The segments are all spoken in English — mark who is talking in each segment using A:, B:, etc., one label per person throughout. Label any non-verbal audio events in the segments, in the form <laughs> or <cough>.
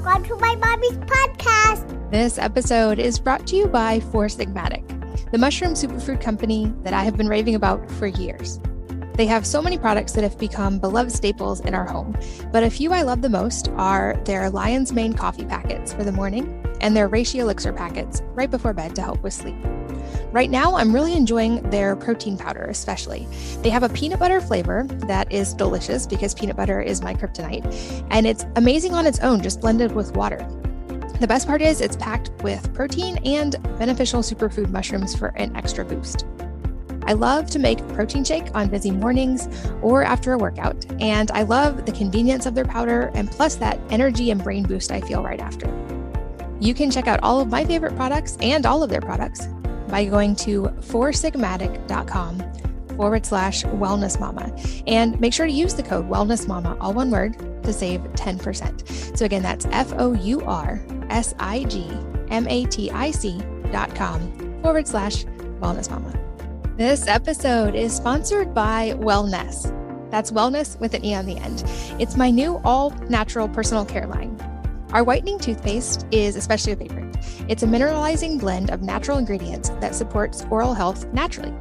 A: Welcome to my mommy's podcast.
B: This episode is brought to you by Four Sigmatic, the mushroom superfood company that I have been raving about for years. They have so many products that have become beloved staples in our home, but a few I love the most are their Lion's Mane coffee packets for the morning and their Reishi elixir packets right before bed to help with sleep. Right now, I'm really enjoying their protein powder, especially. They have a peanut butter flavor that is delicious because peanut butter is my kryptonite, and it's amazing on its own, just blended with water. The best part is it's packed with protein and beneficial superfood mushrooms for an extra boost. I love to make protein shake on busy mornings or after a workout, and I love the convenience of their powder and plus that energy and brain boost I feel right after. You can check out all of my favorite products and all of their products by going to foursigmatic.com forward slash wellness mama. And make sure to use the code wellness mama all one word to save 10% so again that's f-o-u-r-s-i-g-m-a-t-i-c dot com forward slash wellness mama. This episode is sponsored by Wellnesse. That's wellness with an e on the end. It's my new all natural personal care line. Our whitening toothpaste is especially a favorite it's a mineralizing blend of natural ingredients that supports oral health naturally.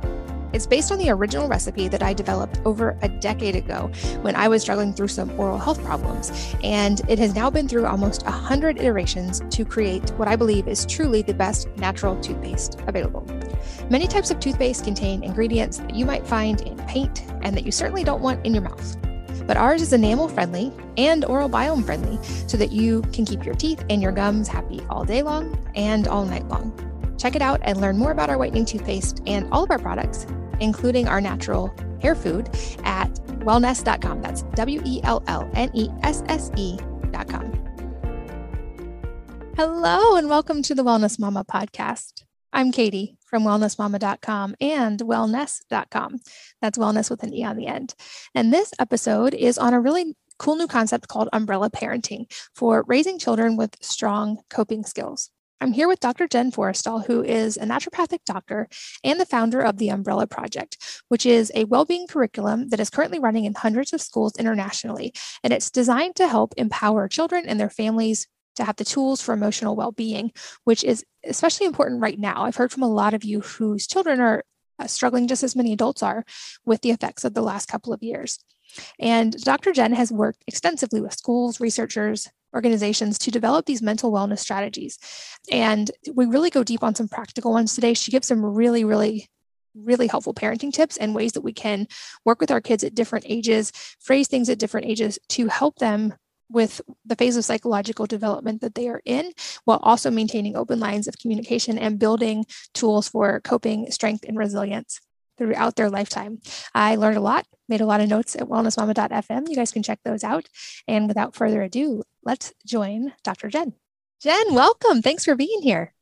B: It's based on the original recipe that I developed over a decade ago when I was struggling through some oral health problems, and it has now been through almost 100 iterations to create what I believe is truly the best natural toothpaste available. Many types of toothpaste contain ingredients that you might find in paint and that you certainly don't want in your mouth but ours is enamel friendly and oral biome friendly so that you can keep your teeth and your gums happy all day long and all night long. Check it out and learn more about our whitening toothpaste and all of our products, including our natural hair food, at wellnesse.com. That's W E L L N E S S E.com. Hello, and welcome to the Wellness Mama podcast. I'm Katie from wellnessmama.com and wellnesse.com. That's wellness with an E on the end. And this episode is on a really cool new concept called umbrella parenting for raising children with strong coping skills. I'm here with Dr. Jen Forristal, who is a naturopathic doctor and the founder of the Umbrella Project, which is a well-being curriculum that is currently running in hundreds of schools internationally. And it's designed to help empower children and their families to have the tools for emotional well being, which is especially important right now. I've heard from a lot of you whose children are uh, struggling just as many adults are with the effects of the last couple of years. And Dr. Jen has worked extensively with schools, researchers, organizations to develop these mental wellness strategies. And we really go deep on some practical ones today. She gives some really, really really helpful parenting tips and ways that we can work with our kids at different ages, phrase things at different ages to help them with the phase of psychological development that they are in, while also maintaining open lines of communication and building tools for coping, strength, and resilience throughout their lifetime. I learned a lot, made a lot of notes at wellnessmama.fm. You guys can check those out. And without further ado, let's join Dr. Jen. Jen, welcome. Thanks for being here.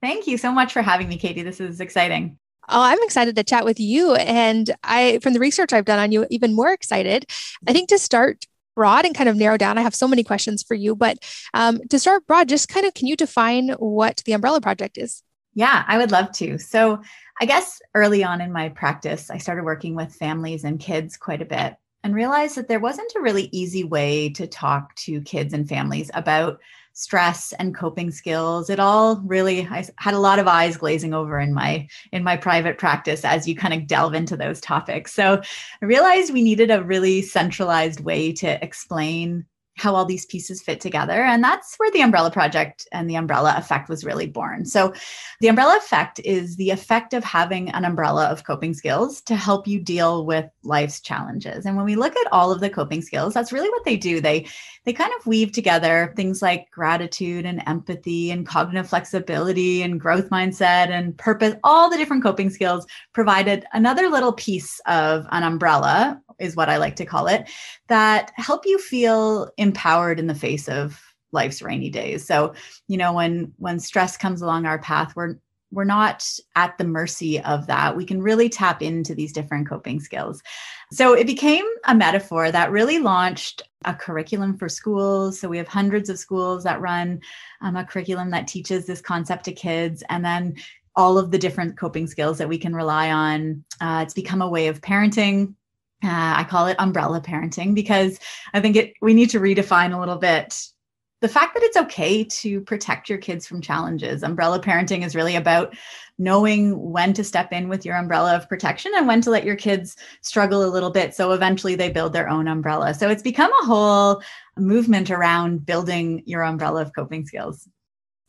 C: Thank you so much for having me, Katie. This is exciting.
B: Oh, I'm excited to chat with you. And I, from the research I've done on you, even more excited. I think to start broad and kind of narrow down, I have so many questions for you. But um, to start broad, just kind of can you define what the Umbrella Project is?
C: Yeah, I would love to. So, I guess early on in my practice, I started working with families and kids quite a bit and realized that there wasn't a really easy way to talk to kids and families about stress and coping skills. It all really i had a lot of eyes glazing over in my in my private practice as you kind of delve into those topics. So i realized we needed a really centralized way to explain how all these pieces fit together. And that's where the umbrella project and the umbrella effect was really born. So, the umbrella effect is the effect of having an umbrella of coping skills to help you deal with life's challenges. And when we look at all of the coping skills, that's really what they do. They they kind of weave together things like gratitude and empathy and cognitive flexibility and growth mindset and purpose, all the different coping skills provided another little piece of an umbrella is what I like to call it, that help you feel empowered in the face of life's rainy days. So, you know, when when stress comes along our path, we're we're not at the mercy of that. We can really tap into these different coping skills. So it became a metaphor that really launched a curriculum for schools. So we have hundreds of schools that run um, a curriculum that teaches this concept to kids. And then all of the different coping skills that we can rely on. Uh, it's become a way of parenting uh, I call it umbrella parenting because I think it we need to redefine a little bit the fact that it's okay to protect your kids from challenges. Umbrella parenting is really about knowing when to step in with your umbrella of protection and when to let your kids struggle a little bit. So eventually they build their own umbrella. So it's become a whole movement around building your umbrella of coping skills.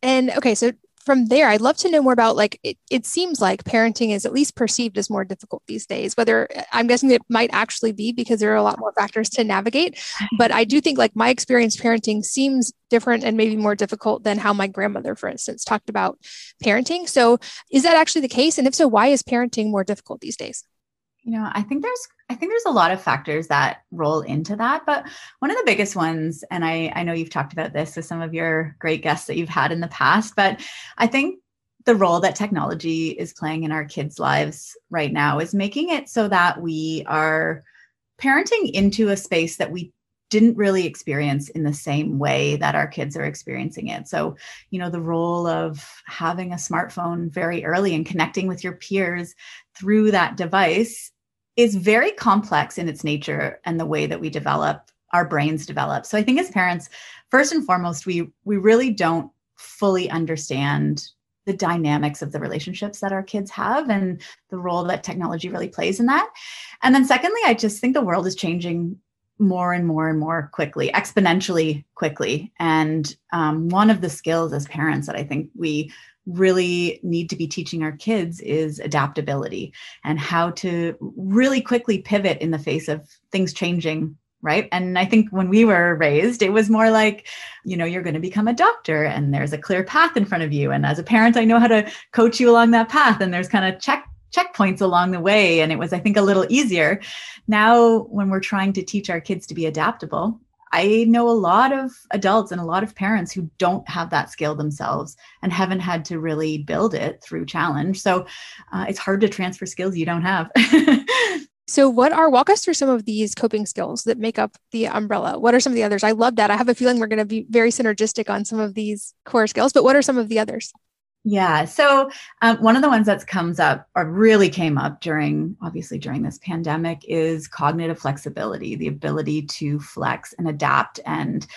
B: And okay, so from there, I'd love to know more about like it, it seems like parenting is at least perceived as more difficult these days. Whether uh, I'm guessing it might actually be because there are a lot more factors to navigate. <laughs> But I do think like my experience parenting seems different and maybe more difficult than how my grandmother, for instance, talked about parenting. So is that actually the case? And if so, why is parenting more difficult these days?
C: You know, I think there's I think there's a lot of factors that roll into that, but one of the biggest ones, and I, I know you've talked about this with some of your great guests that you've had in the past, but I think the role that technology is playing in our kids' lives right now is making it so that we are parenting into a space that we didn't really experience in the same way that our kids are experiencing it. So, you know, the role of having a smartphone very early and connecting with your peers through that device is very complex in its nature and the way that we develop our brains develop. So I think as parents, first and foremost, we we really don't fully understand the dynamics of the relationships that our kids have and the role that technology really plays in that. And then secondly, I just think the world is changing more and more and more quickly, exponentially quickly. And um, one of the skills as parents that I think we really need to be teaching our kids is adaptability and how to really quickly pivot in the face of things changing right? And i think when we were raised it was more like you know you're going to become a doctor and there's a clear path in front of you. And as a parent i know how to coach you along that path and there's kind of check checkpoints along the way. And it was i think a little easier. Now when we're trying to teach our kids to be adaptable I know a lot of adults and a lot of parents who don't have that skill themselves and haven't had to really build it through challenge. So uh, it's hard to transfer skills you don't have. <laughs>
B: so, what are, walk us through some of these coping skills that make up the umbrella? What are some of the others? I love that. I have a feeling we're going to be very synergistic on some of these core skills, but what are some of the others?
C: Yeah. So um, one of the ones that comes up or really came up during, obviously, during this pandemic is cognitive flexibility, the ability to flex and adapt and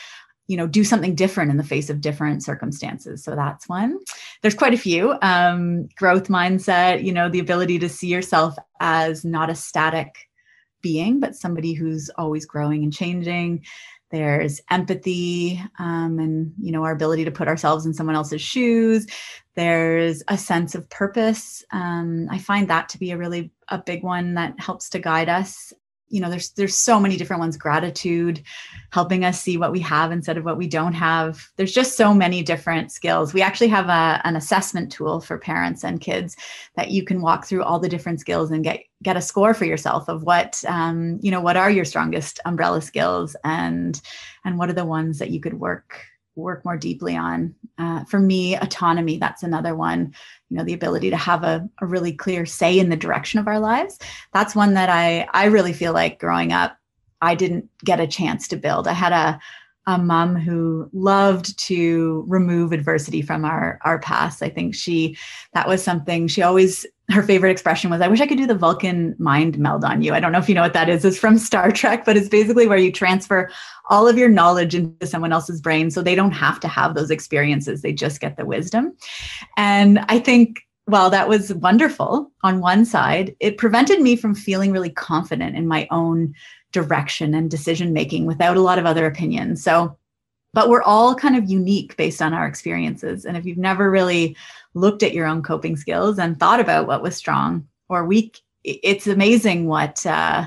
C: you know do something different in the face of different circumstances so that's one there's quite a few um, growth mindset you know the ability to see yourself as not a static being but somebody who's always growing and changing there's empathy um, and you know our ability to put ourselves in someone else's shoes. There's a sense of purpose. Um, i find that to be a really a big one that helps to guide us you know there's there's so many different ones. Gratitude helping us see what we have instead of what we don't have. There's just so many different skills. We actually have a, an assessment tool for parents and kids that you can walk through all the different skills and get get a score for yourself of what um, you know what are your strongest umbrella skills and and what are the ones that you could work work more deeply on. Uh, for me, autonomy, that's another one. You know, the ability to have a, a really clear say in the direction of our lives. That's one that I I really feel like growing up, I didn't get a chance to build. I had a a mom who loved to remove adversity from our our past. I think she that was something she always her favorite expression was, I wish I could do the Vulcan mind meld on you. I don't know if you know what that is. It's from Star Trek, but it's basically where you transfer all of your knowledge into someone else's brain so they don't have to have those experiences. They just get the wisdom. And I think while that was wonderful on one side, it prevented me from feeling really confident in my own direction and decision making without a lot of other opinions. So, but we're all kind of unique based on our experiences. And if you've never really looked at your own coping skills and thought about what was strong or weak, it's amazing what uh,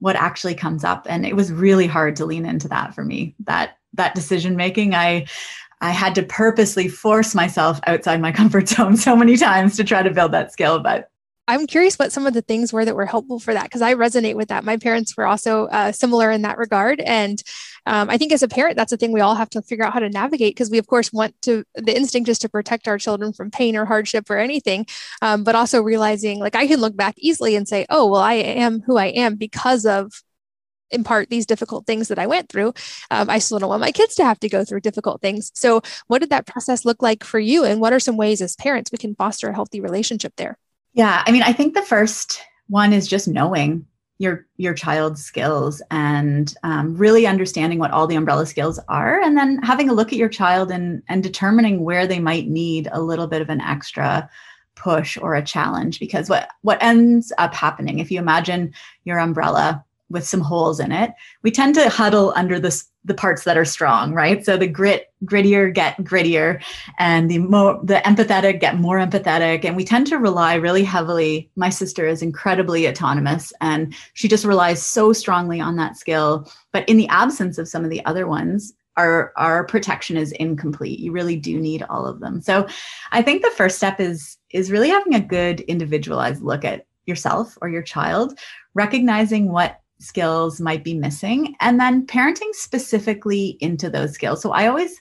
C: what actually comes up. And it was really hard to lean into that for me. That that decision making, I I had to purposely force myself outside my comfort <laughs> zone so many times to try to build that skill, but
B: I'm curious what some of the things were that were helpful for that because I resonate with that. My parents were also uh, similar in that regard. And um, I think as a parent, that's a thing we all have to figure out how to navigate because we, of course, want to, the instinct is to protect our children from pain or hardship or anything. Um, but also realizing like I can look back easily and say, oh, well, I am who I am because of in part these difficult things that I went through. Um, I still don't want my kids to have to go through difficult things. So, what did that process look like for you? And what are some ways as parents we can foster a healthy relationship there?
C: Yeah, I mean, I think the first one is just knowing. your your child's skills and um, really understanding what all the umbrella skills are and then having a look at your child and and determining where they might need a little bit of an extra push or a challenge because what what ends up happening if you imagine your umbrella with some holes in it. We tend to huddle under the the parts that are strong right? So the grit grittier get grittier and the more the empathetic get more empathetic and we tend to rely really heavily my sister is incredibly autonomous and she just relies so strongly on that skill but in the absence of some of the other ones our our protection is incomplete. You really do need all of them. So i think the first step is is really having a good individualized look at yourself or your child recognizing what skills might be missing and then parenting specifically into those skills so i always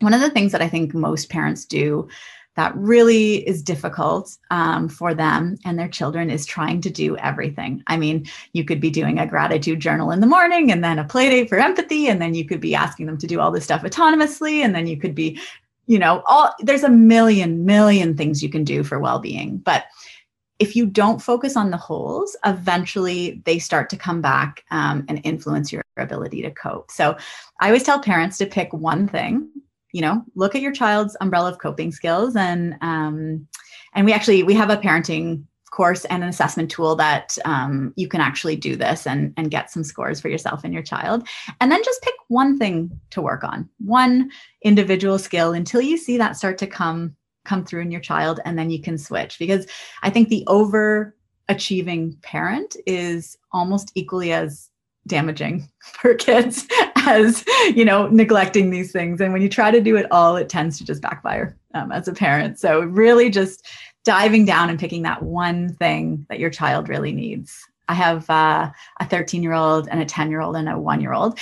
C: one of the things that i think most parents do that really is difficult um, for them and their children is trying to do everything. I mean, you could be doing a gratitude journal in the morning and then a play date for empathy, and then you could be asking them to do all this stuff autonomously, and then you could be, you know, all there's a million, million things you can do for well being. But if you don't focus on the holes, eventually they start to come back um, and influence your ability to cope. So I always tell parents to pick one thing you know look at your child's umbrella of coping skills and um, and we actually we have a parenting course and an assessment tool that um, you can actually do this and and get some scores for yourself and your child and then just pick one thing to work on one individual skill until you see that start to come come through in your child and then you can switch. Because i think the over achieving parent is almost equally as damaging <laughs> for kids <laughs> as you know neglecting these things. And when you try to do it all it tends to just backfire um, as a parent. So really just diving down and picking that one thing that your child really needs i have uh, a 13 year old and a 10 year old and a 1 year old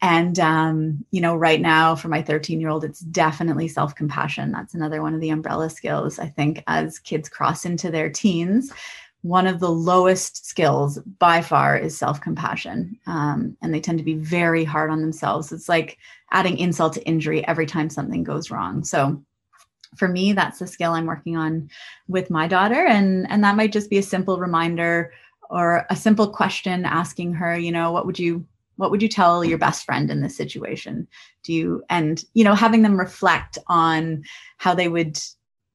C: and um, you know right now for my 13 year old it's definitely self compassion that's another one of the umbrella skills i think as kids cross into their teens one of the lowest skills by far is self compassion. Um, and they tend to be very hard on themselves. It's like adding insult to injury every time something goes wrong. So for me, that's the skill I'm working on with my daughter. And, and that might just be a simple reminder or a simple question asking her, you know, what would you what would you tell your best friend in this situation? Do you and you know having them reflect on how they would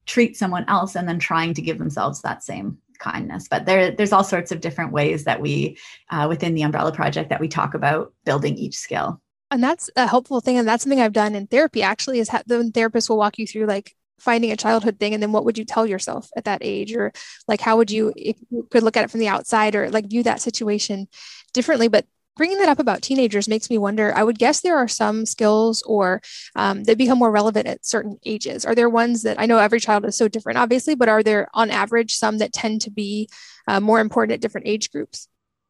C: treat someone else and then trying to give themselves that same kindness. But there there's all sorts of different ways that we uh, within the umbrella project that we talk about building each skill.
B: And that's a helpful thing and that's something i've done in therapy actually is ha- the therapist will walk you through like finding a childhood thing and then what would you tell yourself at that age? Or like how would you if you could look at it from the outside or like view that situation differently? But bringing that up about teenagers makes me wonder i would guess there are some skills or um, that become more relevant at certain ages. Are there ones that i know every child is so different obviously but are there on average some that tend to be uh, more important at different age groups?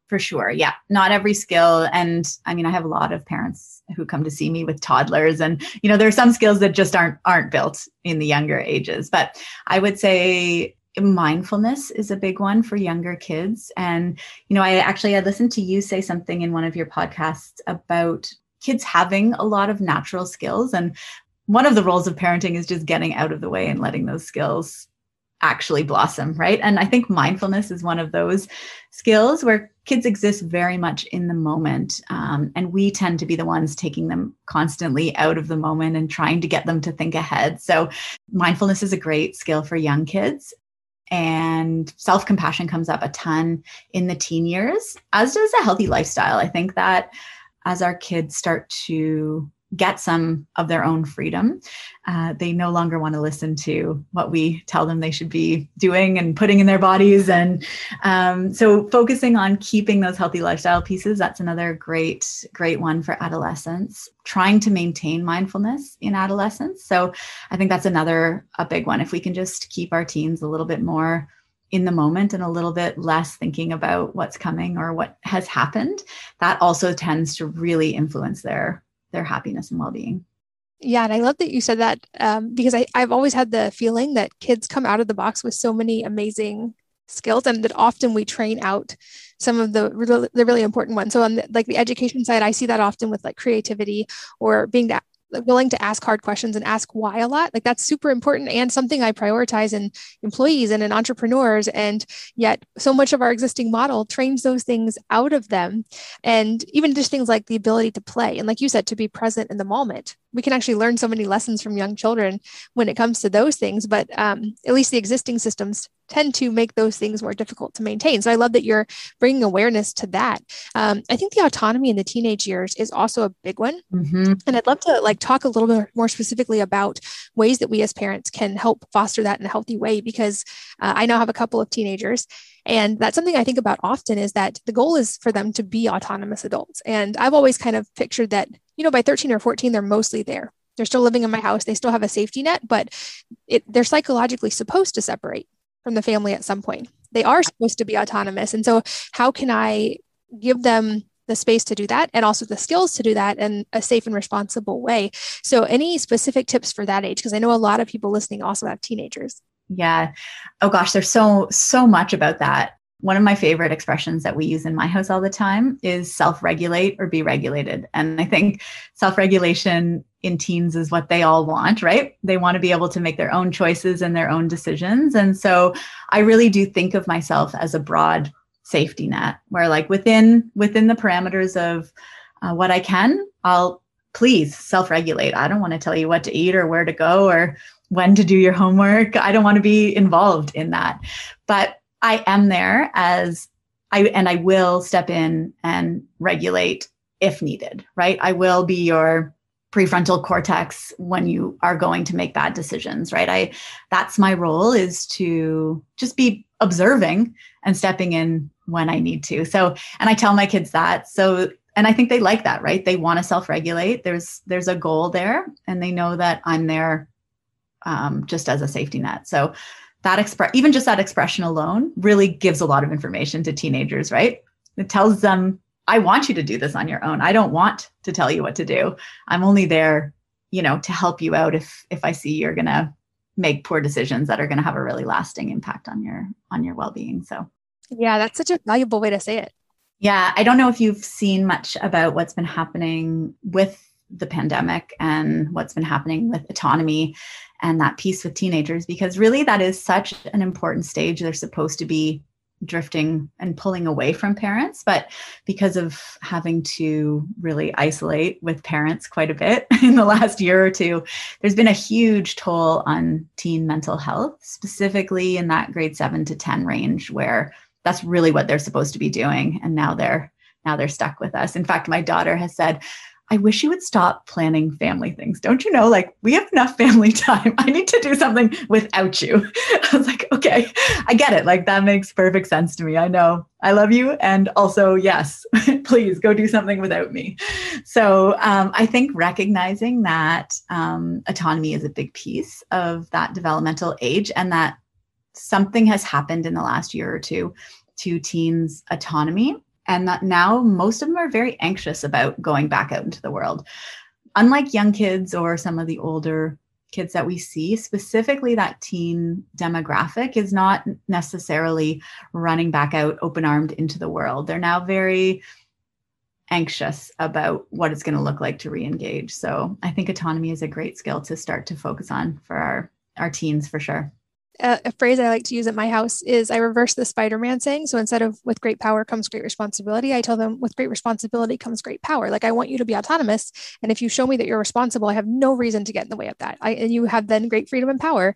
C: For sure yeah. Not every skill and i mean i have a lot of parents who come to see me with toddlers. And you know there are some skills that just aren't aren't built in the younger ages but i would say mindfulness is a big one for younger kids. And you know i actually i listened to you say something in one of your podcasts about kids having a lot of natural skills. And one of the roles of parenting is just getting out of the way and letting those skills actually blossom right and i think mindfulness is one of those skills where kids exist very much in the moment um, and we tend to be the ones taking them constantly out of the moment and trying to get them to think ahead so mindfulness is a great skill for young kids and self compassion comes up a ton in the teen years, as does a healthy lifestyle. I think that as our kids start to get some of their own freedom. Uh, they no longer want to listen to what we tell them they should be doing and putting in their bodies. And um, so, focusing on keeping those healthy lifestyle pieces, that's another great, great one for adolescents. Trying to maintain mindfulness in adolescence. So, I think that's another a big one. If we can just keep our teens a little bit more in the moment and a little bit less thinking about what's coming or what has happened, that also tends to really influence their their happiness and well-being.
B: Yeah and i love that you said that um, because I, i've always had the feeling that kids come out of the box with so many amazing skills and that often we train out some of the really, the really important ones. So on the, like the education side i see that often with like creativity or being willing to ask hard questions and ask why a lot. Like that's super important and something I prioritize in employees and in entrepreneurs. And yet, so much of our existing model trains those things out of them. And even just things like the ability to play and, like you said, to be present in the moment. We can actually learn so many lessons from young children when it comes to those things. But um, at least the existing systems tend to make those things more difficult to maintain. So I love that you're bringing awareness to that. Um, I think the autonomy in the teenage years is also a big one, mm-hmm. and I'd love to like talk a little bit more specifically about ways that we as parents can help foster that in a healthy way. Because uh, I now have a couple of teenagers, and that's something I think about often is that the goal is for them to be autonomous adults. And I've always kind of pictured that you know by 13 or 14 they're mostly there they're still living in my house they still have a safety net but it, they're psychologically supposed to separate from the family at some point. They are supposed to be autonomous. And so, how can I give them the space to do that and also the skills to do that in a safe and responsible way? So, any specific tips for that age? Because I know a lot of people listening also have teenagers.
C: Yeah. Oh gosh, there's so, so much about that. One of my favorite expressions that we use in my house all the time is self regulate or be regulated. And I think self regulation in teens is what they all want, right? They want to be able to make their own choices and their own decisions. And so I really do think of myself as a broad safety net where like within within the parameters of uh, what I can, I'll please self-regulate. I don't want to tell you what to eat or where to go or when to do your homework. I don't want to be involved in that. But I am there as I and I will step in and regulate if needed, right? I will be your prefrontal cortex when you are going to make bad decisions, right? I that's my role is to just be observing and stepping in when I need to. So, and I tell my kids that. So, and I think they like that, right? They want to self-regulate. There's there's a goal there and they know that I'm there um, just as a safety net. So that express even just that expression alone really gives a lot of information to teenagers right? It tells them i want you to do this on your own. I don't want to tell you what to do. I'm only there you know to help you out if if i see you're going to make poor decisions that are going to have a really lasting impact on your on your well-being. So
B: yeah that's such a valuable way to say it.
C: Yeah i don't know if you've seen much about what's been happening with the pandemic and what's been happening with autonomy and that piece with teenagers because really that is such an important stage. They're supposed to be drifting and pulling away from parents but because of having to really isolate with parents quite a bit <laughs> in the last year or two there's been a huge toll on teen mental health specifically in that grade 7 to 10 range where that's really what they're supposed to be doing and now they're now they're stuck with us. In fact my daughter has said I wish you would stop planning family things. Don't you know? Like, we have enough family <laughs> time. I need to do something without you. <laughs> I was like, okay, I get it. Like, that makes perfect sense to me. I know I love you. And also, yes, <laughs> please go do something without me. So, um, I think recognizing that um, autonomy is a big piece of that developmental age and that something has happened in the last year or two to teens' autonomy and that now most of them are very anxious about going back out into the world. Unlike young kids or some of the older kids that we see, specifically that teen demographic is not necessarily running back out open armed into the world. They're now very anxious about what it's going to look like to re-engage. So I think autonomy is a great skill to start to focus on for our our teens for sure
B: a, phrase I like to use at my house is I reverse the Spider Man saying. So instead of with great power comes great responsibility, I tell them with great responsibility comes great power. Like I want you to be autonomous. And if you show me that you're responsible, I have no reason to get in the way of that. I, and you have then great freedom and power.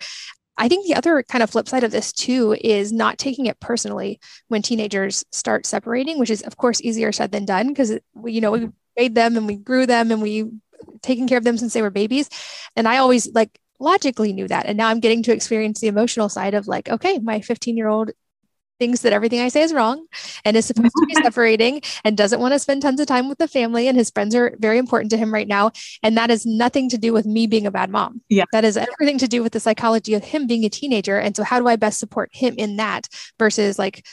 B: I think the other kind of flip side of this too is not taking it personally when teenagers start separating, which is of course easier said than done because you know, we made them and we grew them and we taken care of them since they were babies. And I always like logically knew that. And now I'm getting to experience the emotional side of like, okay, my 15 year old thinks that everything I say is wrong and is supposed to be <laughs> separating and doesn't want to spend tons of time with the family. And his friends are very important to him right now. And that is nothing to do with me being a bad mom.
C: Yeah.
B: That is everything to do with the psychology of him being a teenager. And so, how do I best support him in that versus like,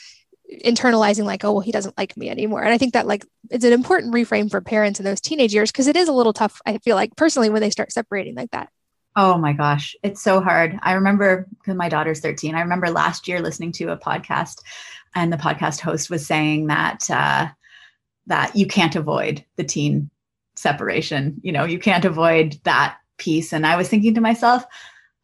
B: internalizing like oh well he doesn't like me anymore and i think that like it's an important reframe for parents in those teenage years because it is a little tough i feel like personally when they start separating like that
C: Oh my gosh, it's so hard. I remember because my daughter's 13. I remember last year listening to a podcast, and the podcast host was saying that uh, that you can't avoid the teen separation. You know, you can't avoid that piece. And I was thinking to myself,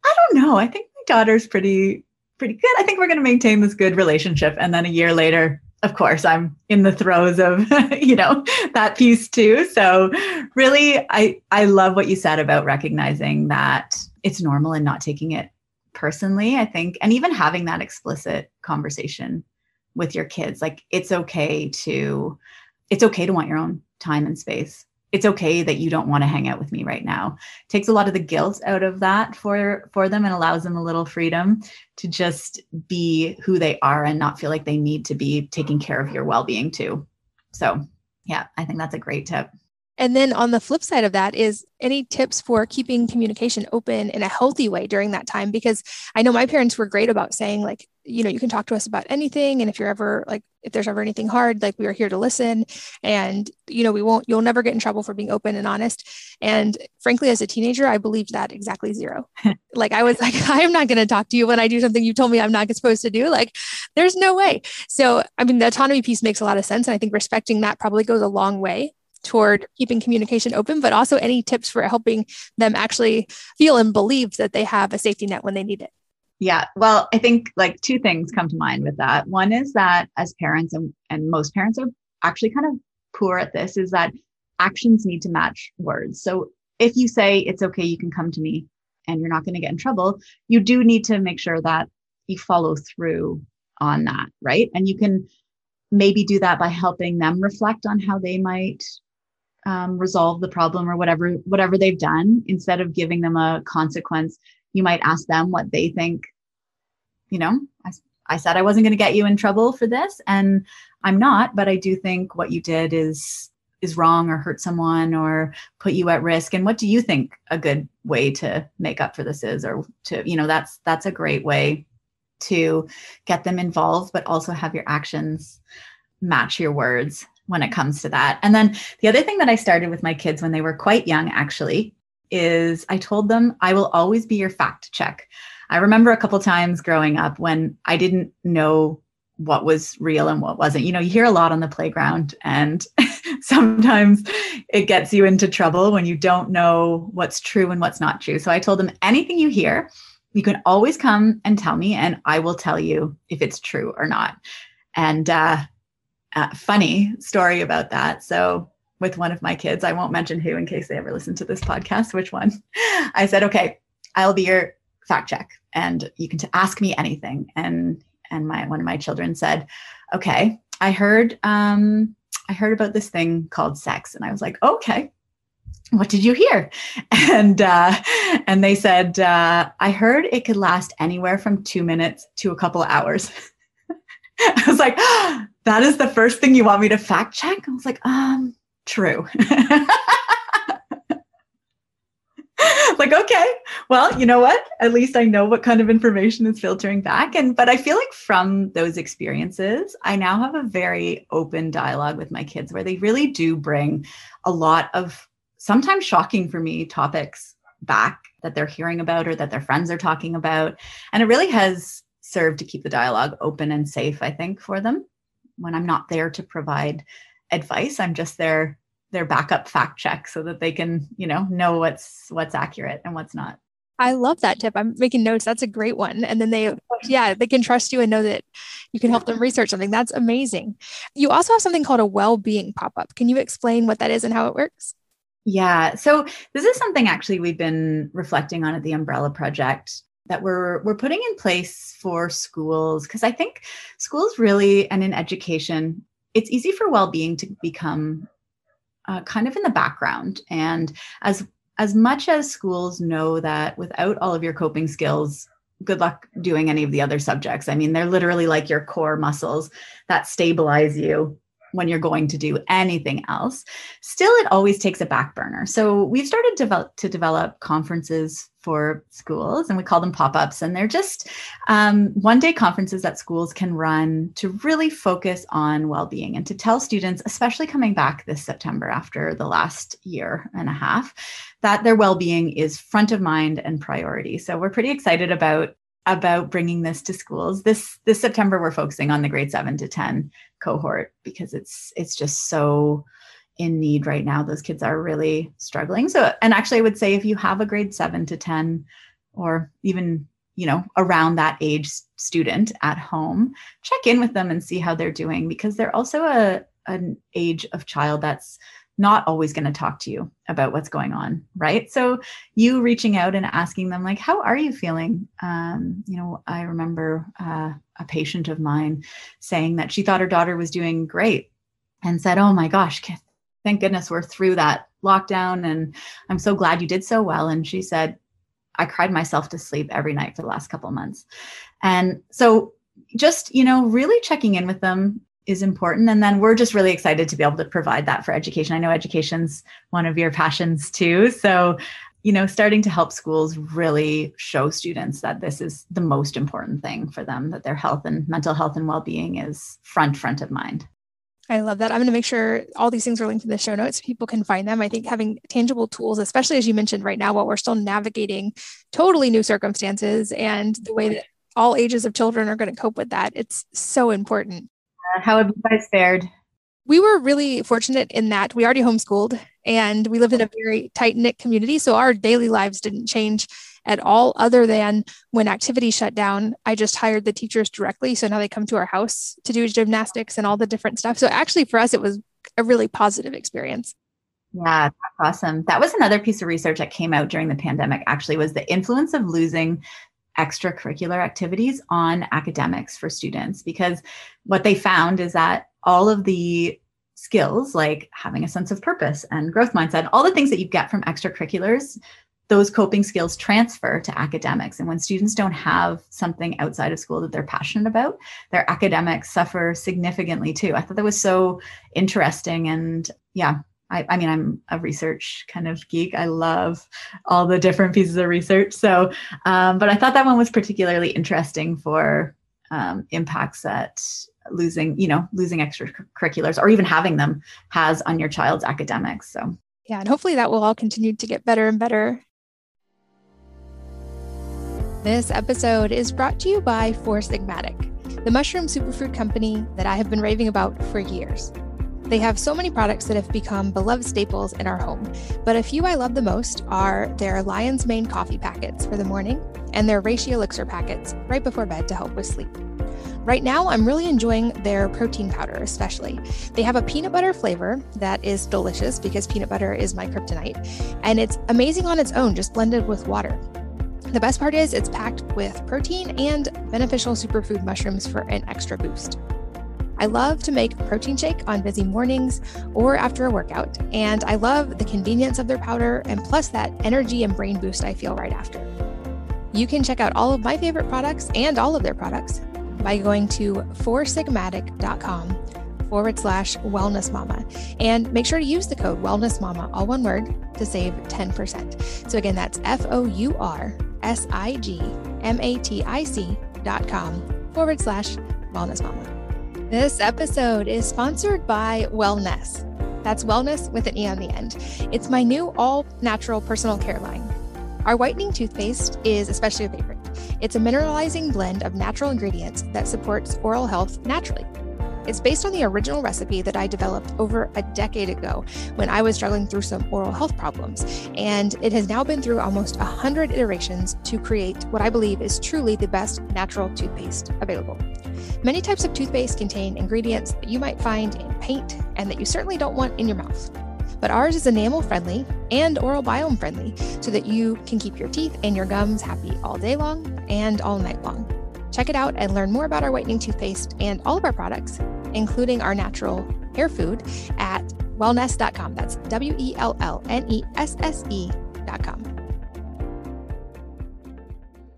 C: I don't know. I think my daughter's pretty pretty good. I think we're going to maintain this good relationship. And then a year later, of course, I'm in the throes of, <laughs> you know, that piece too. So really, I I love what you said about recognizing that it's normal and not taking it personally. I think, and even having that explicit conversation with your kids, like it's okay to, it's okay to want your own time and space it's okay that you don't want to hang out with me right now. It takes a lot of the guilt out of that for for them and allows them a little freedom to just be who they are and not feel like they need to be taking care of your well-being too. So yeah i think that's a great tip.
B: And then on the flip side of that is any tips for keeping communication open in a healthy way during that time? Because I know my parents were great about saying, like, you know, you can talk to us about anything. And if you're ever like, if there's ever anything hard, like we are here to listen. And, you know, we won't, you'll never get in trouble for being open and honest. And frankly, as a teenager, I believed that exactly zero. <laughs> like I was like, <laughs> I'm not going to talk to you when I do something you told me I'm not supposed to do. Like, there's no way. So, I mean, the autonomy piece makes a lot of sense. And I think respecting that probably goes a long way toward keeping communication open, but also any tips for helping them actually feel and believe that they have a safety net when they need it.
C: Yeah. Well, I think like two things come to mind with that. One is that as parents, and, and most parents are actually kind of poor at this, is that actions need to match words. So if you say it's okay, you can come to me and you're not going to get in trouble, you do need to make sure that you follow through on that, right? And you can maybe do that by helping them reflect on how they might um, resolve the problem or whatever whatever they've done instead of giving them a consequence you might ask them what they think you know i, I said i wasn't going to get you in trouble for this and i'm not but i do think what you did is is wrong or hurt someone or put you at risk and what do you think a good way to make up for this is or to you know that's that's a great way to get them involved but also have your actions match your words when it comes to that. And then the other thing that I started with my kids when they were quite young, actually, is I told them, I will always be your fact check. I remember a couple times growing up when I didn't know what was real and what wasn't. You know, you hear a lot on the playground, and <laughs> sometimes it gets you into trouble when you don't know what's true and what's not true. So I told them, anything you hear, you can always come and tell me, and I will tell you if it's true or not. And uh, uh, funny story about that. So, with one of my kids, I won't mention who in case they ever listen to this podcast, which one. <laughs> I said, okay, I'll be your fact check and you can ask me anything. And and my one of my children said, okay, I heard um I heard about this thing called sex. And I was like, okay, what did you hear? <laughs> And uh, and they said, uh, I heard it could last anywhere from two minutes to a couple hours. <laughs> I was like, <gasps> that is the first thing you want me to fact check? I was like, um, true. <laughs> like, okay, well, you know what? At least I know what kind of information is filtering back. And, but I feel like from those experiences, I now have a very open dialogue with my kids where they really do bring a lot of sometimes shocking for me topics back that they're hearing about or that their friends are talking about. And it really has served to keep the dialogue open and safe, I think, for them. When I'm not there to provide advice, I'm just their their backup fact check so that they can, you know, know what's what's accurate and what's not.
B: I love that tip. I'm making notes. That's a great one. And then they, yeah, they can trust you and know that you can help them research something. That's amazing. You also have something called a well being pop up. Can you explain what that is and how it works?
C: Yeah. So this is something actually we've been reflecting on at the Umbrella Project that we're we're putting in place for schools because I think schools really and in education it's easy for well-being to become uh, kind of in the background. And as as much as schools know that without all of your coping skills good luck doing any of the other subjects i mean they're literally like your core muscles that stabilize you when you're going to do anything else. Still, it always takes a back burner. So we've started to develop conferences for schools, and we call them pop ups. And they're just um, one day conferences that schools can run to really focus on well being and to tell students, especially coming back this September after the last year and a half, that their well being is front of mind and priority. So we're pretty excited about about bringing this to schools. This this September we're focusing on the grade 7 to 10 cohort because it's it's just so in need right now. Those kids are really struggling. So, and actually, I would say if you have a grade seven to 10 or even you know around that age student at home check in with them and see how they're doing because they're also a an age of child that's not always going to talk to you about what's going on right? So you reaching out and asking them like how are you feeling? Um, you know i remember uh, a patient of mine saying that she thought her daughter was doing great and said oh my gosh thank goodness we're through that lockdown and i'm so glad you did so well. And she said i cried myself to sleep every night for the last couple months. And so just you know really checking in with them is important and then we're just really excited to be able to provide that for education i know education's one of your passions too so you know starting to help schools really show students that this is the most important thing for them that their health and mental health and well-being is front front of mind
B: I love that. I'm going to make sure all these things are linked in the show notes so people can find them. I think having tangible tools, especially as you mentioned right now, while we're still navigating totally new circumstances and the way that all ages of children are going to cope with that, it's so important.
C: How have you guys fared?
B: We were really fortunate in that we already homeschooled and we lived in a very tight knit community. So our daily lives didn't change at all, other than when activity shut down. I just hired the teachers directly. So now they come to our house to do gymnastics and all the different stuff. So actually, for us, it was a really positive experience.
C: Yeah, that's awesome. That was another piece of research that came out during the pandemic, actually, was the influence of losing extracurricular activities on academics for students because what they found is that all of the skills like having a sense of purpose and growth mindset all the things that you get from extracurriculars those coping skills transfer to academics. And when students don't have something outside of school that they're passionate about their academics suffer significantly too. I thought that was so interesting and yeah I, I, mean, I'm a research kind of geek. I love all the different pieces of research. So, um, but I thought that one was particularly interesting for um, impacts that losing, you know, losing extracurriculars or even having them has on your child's academics. So,
B: yeah, and hopefully that will all continue to get better and better. This episode is brought to you by Four Sigmatic, the mushroom superfood company that I have been raving about for years. They have so many products that have become beloved staples in our home, but a few I love the most are their Lion's Mane coffee packets for the morning and their Reishi Elixir packets right before bed to help with sleep. Right now, I'm really enjoying their protein powder, especially. They have a peanut butter flavor that is delicious because peanut butter is my kryptonite, and it's amazing on its own, just blended with water. The best part is it's packed with protein and beneficial superfood mushrooms for an extra boost. I love to make protein shake on busy mornings or after a workout, and I love the convenience of their powder and plus that energy and brain boost I feel right after. You can check out all of my favorite products and all of their products by going to foursigmatic.com forward slash wellness mama and make sure to use the code wellness mama all one word to save 10% so again that's f-o-u-r-s-i-g-m-a-t-i-c dot com forward slash wellness mama this episode is sponsored by Wellnesse. That's wellness with an E on the end. It's my new all natural personal care line. Our whitening toothpaste is especially a favorite. It's a mineralizing blend of natural ingredients that supports oral health naturally. It's based on the original recipe that I developed over a decade ago when I was struggling through some oral health problems. And it has now been through almost 100 iterations to create what I believe is truly the best natural toothpaste available. Many types of toothpaste contain ingredients that you might find in paint and that you certainly don't want in your mouth. But ours is enamel friendly and oral biome friendly so that you can keep your teeth and your gums happy all day long and all night long. Check it out and learn more about our whitening toothpaste and all of our products, including our natural hair food, at wellnesse.com. That's W E L L N E S S E.com.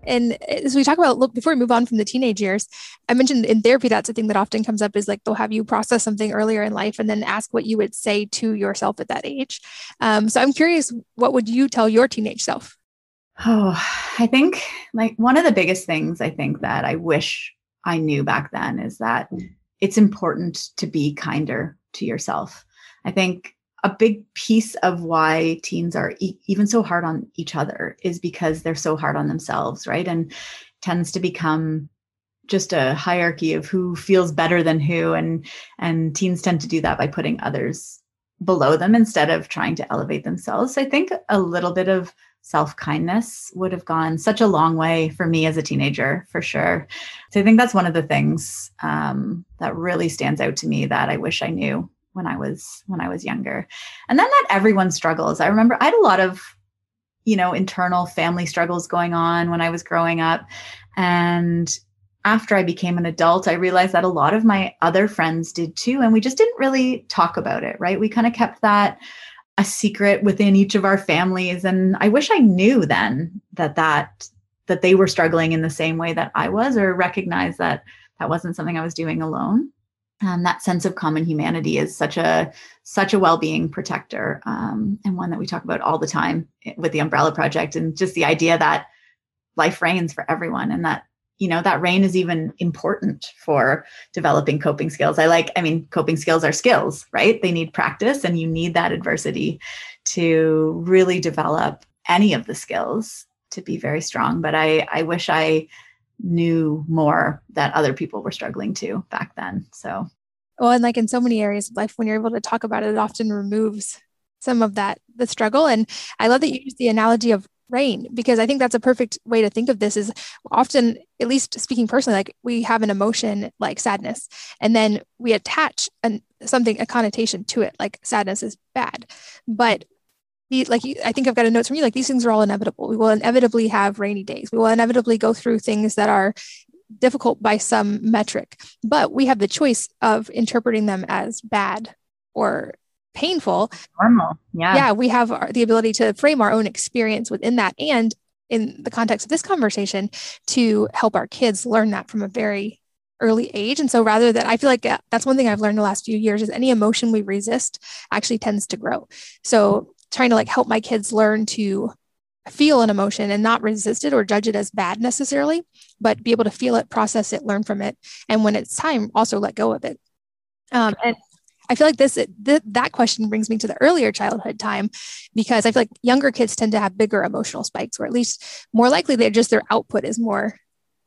B: And as we talk about, look, before we move on from the teenage years, I mentioned in therapy, that's a thing that often comes up is like they'll have you process something earlier in life and then ask what you would say to yourself at that age. Um, so I'm curious, what would you tell your teenage self?
C: Oh, I think like one of the biggest things I think that I wish I knew back then is that it's important to be kinder to yourself. I think a big piece of why teens are e- even so hard on each other is because they're so hard on themselves, right? And tends to become just a hierarchy of who feels better than who and and teens tend to do that by putting others below them instead of trying to elevate themselves. So I think a little bit of self kindness would have gone such a long way for me as a teenager, for sure. So I think that's one of the things um, that really stands out to me that I wish I knew when I was when I was younger. And then that everyone struggles. I remember I had a lot of you know internal family struggles going on when I was growing up and after I became an adult, I realized that a lot of my other friends did too. And we just didn't really talk about it, right? We kind of kept that a secret within each of our families. And I wish I knew then that that that they were struggling in the same way that I was, or recognized that that wasn't something I was doing alone. And that sense of common humanity is such a such a well-being protector, um, and one that we talk about all the time with the Umbrella Project, and just the idea that life rains for everyone, and that you know that rain is even important for developing coping skills. I like i mean coping skills are skills right? They need practice and you need that adversity to really develop any of the skills to be very strong. But i i wish i knew more that other people were struggling to back then. So.
B: Well and like in so many areas of life when you're able to talk about it it often removes some of that the struggle. And i love that you use the analogy of rain because i think that's a perfect way to think of this is often at least speaking personally like we have an emotion like sadness and then we attach an, something a connotation to it like sadness is bad. But the, like i think i've got a note from you like these things are all inevitable. We will inevitably have rainy days. We will inevitably go through things that are difficult by some metric but we have the choice of interpreting them as bad or painful.
C: Normal. Yeah.
B: Yeah we have our, the ability to frame our own experience within that and in the context of this conversation to help our kids learn that from a very early age. And so rather that i feel like uh, that's one thing i've learned the last few years is any emotion we resist actually tends to grow. So trying to like help my kids learn to feel an emotion and not resist it or judge it as bad necessarily but be able to feel it process it learn from it and when it's time also let go of it. Um, and I feel like this th- that question brings me to the earlier childhood time because I feel like younger kids tend to have bigger emotional spikes, or at least more likely they're just their output is more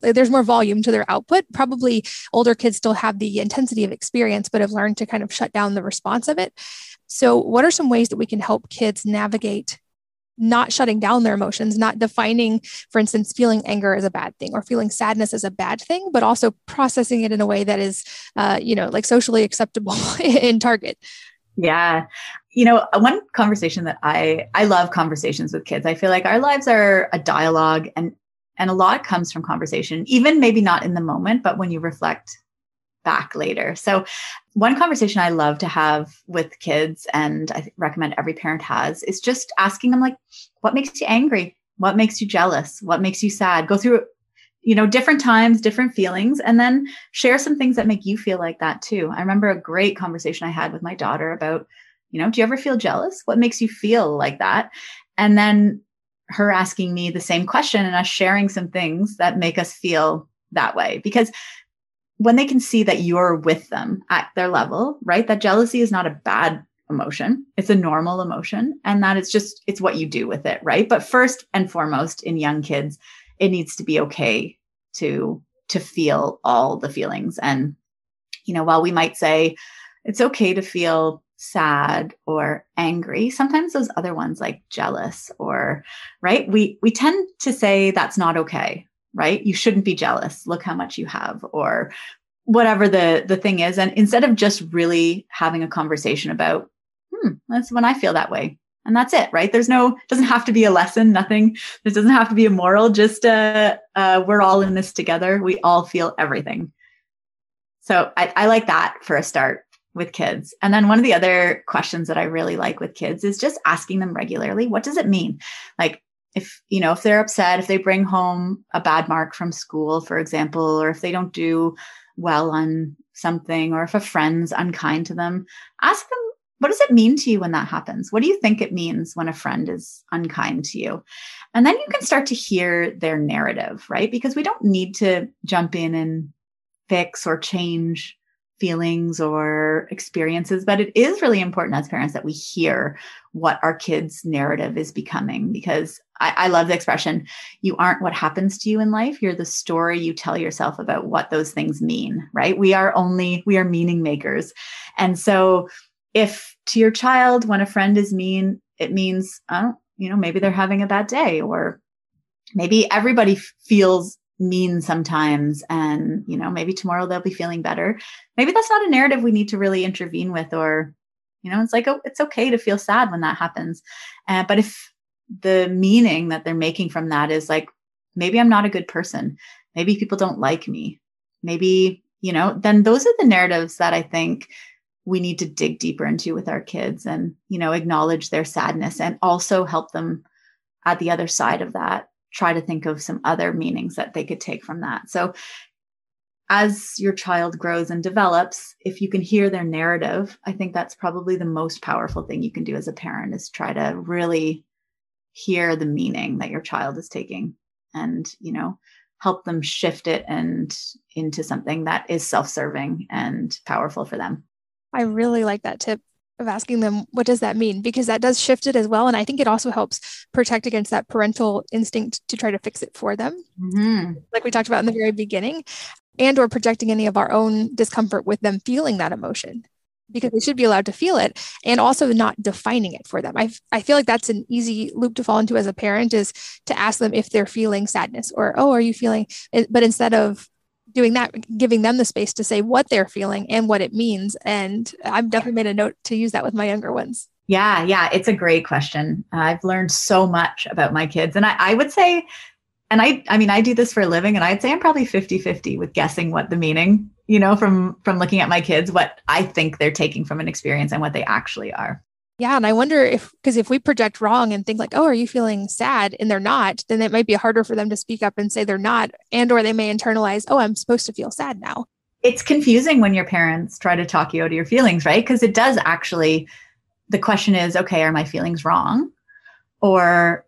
B: there's more volume to their output. Probably older kids still have the intensity of experience, but have learned to kind of shut down the response of it. So, what are some ways that we can help kids navigate not shutting down their emotions, not defining, for instance, feeling anger as a bad thing or feeling sadness as a bad thing, but also processing it in a way that is, uh, you know, like socially acceptable <laughs> in Target.
C: Yeah. You know, one conversation that I I love conversations with kids. I feel like our lives are a dialogue and and a lot comes from conversation, even maybe not in the moment, but when you reflect back later. So, one conversation I love to have with kids, and I recommend every parent has, is just asking them, like, what makes you angry? What makes you jealous? What makes you sad? Go through, you know, different times, different feelings, and then share some things that make you feel like that too. I remember a great conversation I had with my daughter about, you know, do you ever feel jealous? What makes you feel like that? And then her asking me the same question and us sharing some things that make us feel that way because when they can see that you're with them at their level, right? That jealousy is not a bad emotion. It's a normal emotion and that it's just it's what you do with it, right? But first and foremost in young kids, it needs to be okay to to feel all the feelings and you know, while we might say it's okay to feel sad or angry sometimes those other ones like jealous or right we we tend to say that's not okay right? You shouldn't be jealous. Look how much you have or whatever the the thing is. And instead of just really having a conversation about hmm that's when i feel that way. And that's it right? There's no doesn't have to be a lesson nothing. This doesn't have to be a moral just uh, uh we're all in this together. We all feel everything. So I, I like that for a start with kids. And then one of the other questions that i really like with kids is just asking them regularly what does it mean? Like if you know if they're upset if they bring home a bad mark from school for example or if they don't do well on something or if a friend's unkind to them ask them what does it mean to you when that happens? What do you think it means when a friend is unkind to you? And then you can start to hear their narrative right? Because we don't need to jump in and fix or change feelings or experiences, but it is really important as parents that we hear what our kids' narrative is becoming because I, I, love the expression you aren't what happens to you in life, you're the story you tell yourself about what those things mean, right? We are only, we are meaning makers. And so if to your child, when a friend is mean, it means, uh, you know, maybe they're having a bad day or maybe everybody feels mean sometimes and you know maybe tomorrow they'll be feeling better maybe that's not a narrative we need to really intervene with or you know it's like oh, it's okay to feel sad when that happens uh, but if the meaning that they're making from that is like maybe i'm not a good person maybe people don't like me maybe you know then those are the narratives that i think we need to dig deeper into with our kids and you know acknowledge their sadness and also help them at the other side of that try to think of some other meanings that they could take from that. So, as your child grows and develops, if you can hear their narrative, I think that's probably the most powerful thing you can do as a parent is try to really hear the meaning that your child is taking and, you know, help them shift it and into something that is self-serving and powerful for them.
B: I really like that tip of asking them what does that mean because that does shift it as well and i think it also helps protect against that parental instinct to try to fix it for them mm-hmm. like we talked about in the very beginning and or projecting any of our own discomfort with them feeling that emotion because they should be allowed to feel it and also not defining it for them. I, I feel like that's an easy loop to fall into as a parent is to ask them if they're feeling sadness or, oh, are you feeling, but instead of doing that, giving them the space to say what they're feeling and what it means. And I've definitely made a note to use that with my younger ones.
C: Yeah, yeah, it's a great question. I've learned so much about my kids. And I, I would say, and I, I mean, I do this for a living, and I'd say I'm probably 50 50 with guessing what the meaning, you know, from from looking at my kids, what I think they're taking from an experience and what they actually are.
B: Yeah. And I wonder if, because if we project wrong and think like, oh, are you feeling sad? And they're not, then it might be harder for them to speak up and say they're not. And or they may internalize, oh, I'm supposed to feel sad now.
C: It's confusing when your parents try to talk you out of your feelings, right? Because it does actually, the question is, okay, are my feelings wrong? Or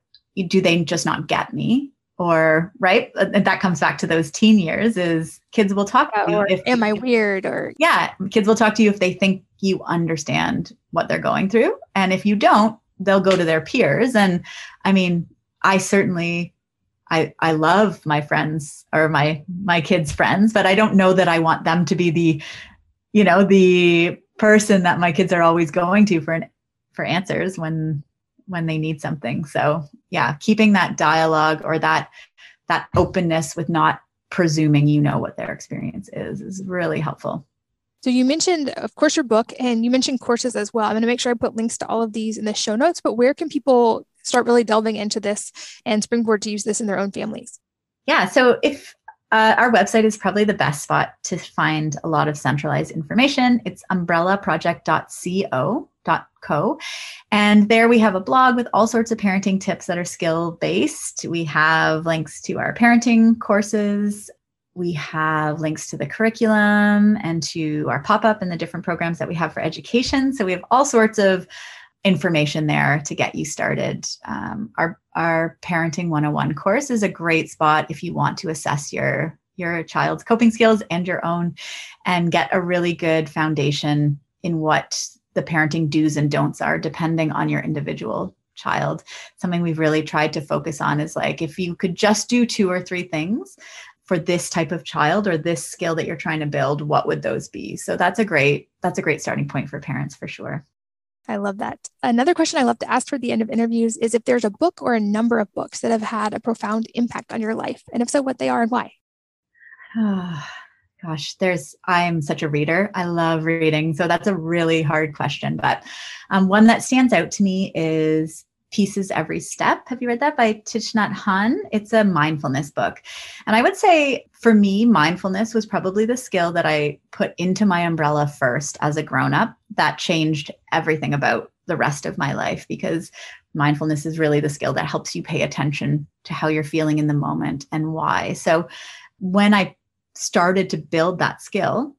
C: do they just not get me? Or right? Uh, that comes back to those teen years is kids will talk to you
B: or if am i weird? or
C: yeah kids will talk to you if they think you understand what they're going through. And if you don't they'll go to their peers. And i mean i certainly I, I love my friends or my my kids friends but i don't know that i want them to be the you know the person that my kids are always going to for an for answers when when they need something. So yeah, keeping that dialogue or that that openness with not presuming you know what their experience is is really helpful.
B: So you mentioned, of course, your book and you mentioned courses as well. I'm going to make sure I put links to all of these in the show notes, but where can people start really delving into this and springboard to use this in their own families?
C: Yeah. So if uh, our website is probably the best spot to find a lot of centralized information. It's umbrellaproject.co co. And there we have a blog with all sorts of parenting tips that are skill based. We have links to our parenting courses. We have links to the curriculum and to our pop up and the different programs that we have for education. So we have all sorts of information there to get you started. Um, our our parenting 101 course is a great spot if you want to assess your your child's coping skills and your own and get a really good foundation in what the parenting do's and don'ts are depending on your individual child. Something we've really tried to focus on is like if you could just do two or three things for this type of child or this skill that you're trying to build, what would those be? So that's a great that's a great starting point for parents for sure.
B: I love that. Another question I love to ask for the end of interviews is if there's a book or a number of books that have had a profound impact on your life, and if so, what they are and why.
C: Gosh there's i'm such a reader. I love reading. So that's a really hard question but um, one that stands out to me is Peace Is Every Step. Have you read that by Thich Nhat it's a mindfulness book. And i would say for me mindfulness was probably the skill that i put into my umbrella first as a grown-up. That changed everything about the rest of my life because mindfulness is really the skill that helps you pay attention to how you're feeling in the moment and why. So when i started to build that skill,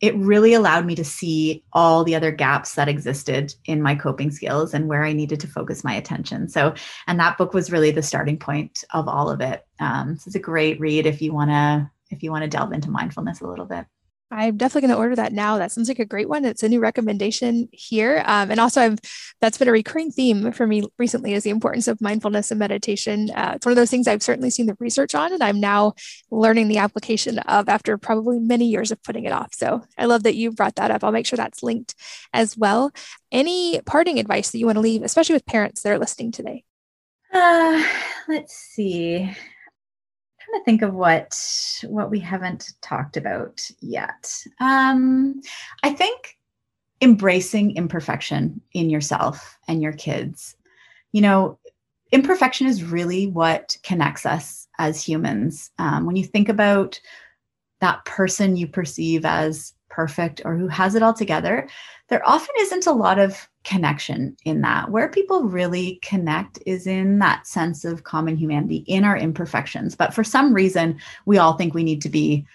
C: it really allowed me to see all the other gaps that existed in my coping skills and where I needed to focus my attention. So, and that book was really the starting point of all of it. Um, so it's a great read if you want to if you want to delve into mindfulness a little bit.
B: I'm definitely going to order that now. That sounds like a great one. It's a new recommendation here. Um, and also, I've that's been a recurring theme for me recently is the importance of mindfulness and meditation. Uh, it's one of those things I've certainly seen the research on, and I'm now learning the application of after probably many years of putting it off. So I love that you brought that up. I'll make sure that's linked as well. Any parting advice that you want to leave, especially with parents that are listening today?
C: Uh, let's see trying to think of what what we haven't talked about yet. Um, I think embracing imperfection in yourself and your kids. You know, imperfection is really what connects us as humans. Um, when you think about that person you perceive as perfect or who has it all together, there often isn't a lot of connection in that. Where people really connect is in that sense of common humanity, in our imperfections. But for some reason, we all think we need to be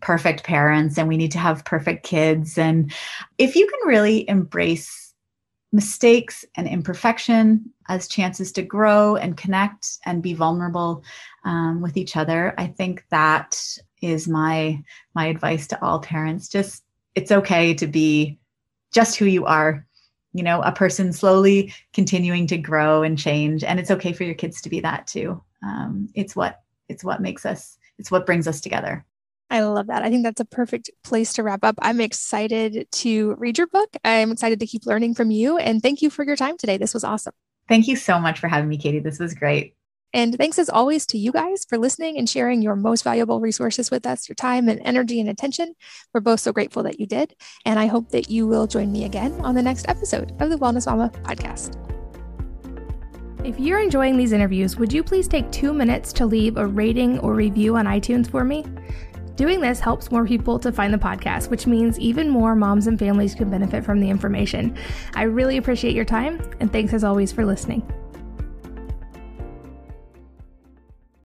C: perfect parents and we need to have perfect kids. And if you can really embrace mistakes and imperfection as chances to grow and connect and be vulnerable um, with each other, I think that is my my advice to all parents. Just it's okay to be just who you are you know a person slowly continuing to grow and change and it's okay for your kids to be that too um, it's what it's what makes us it's what brings us together
B: I love that. I think that's a perfect place to wrap up. I'm excited to read your book. I'm excited to keep learning from you. And thank you for your time today. This was awesome.
C: Thank you so much for having me, Katie. This was great.
B: And thanks as always to you guys for listening and sharing your most valuable resources with us, your time and energy and attention. We're both so grateful that you did. And I hope that you will join me again on the next episode of the Wellness Mama podcast. If you're enjoying these interviews, would you please take two minutes to leave a rating or review on iTunes for me? Doing this helps more people to find the podcast, which means even more moms and families can benefit from the information. I really appreciate your time, and thanks as always for listening.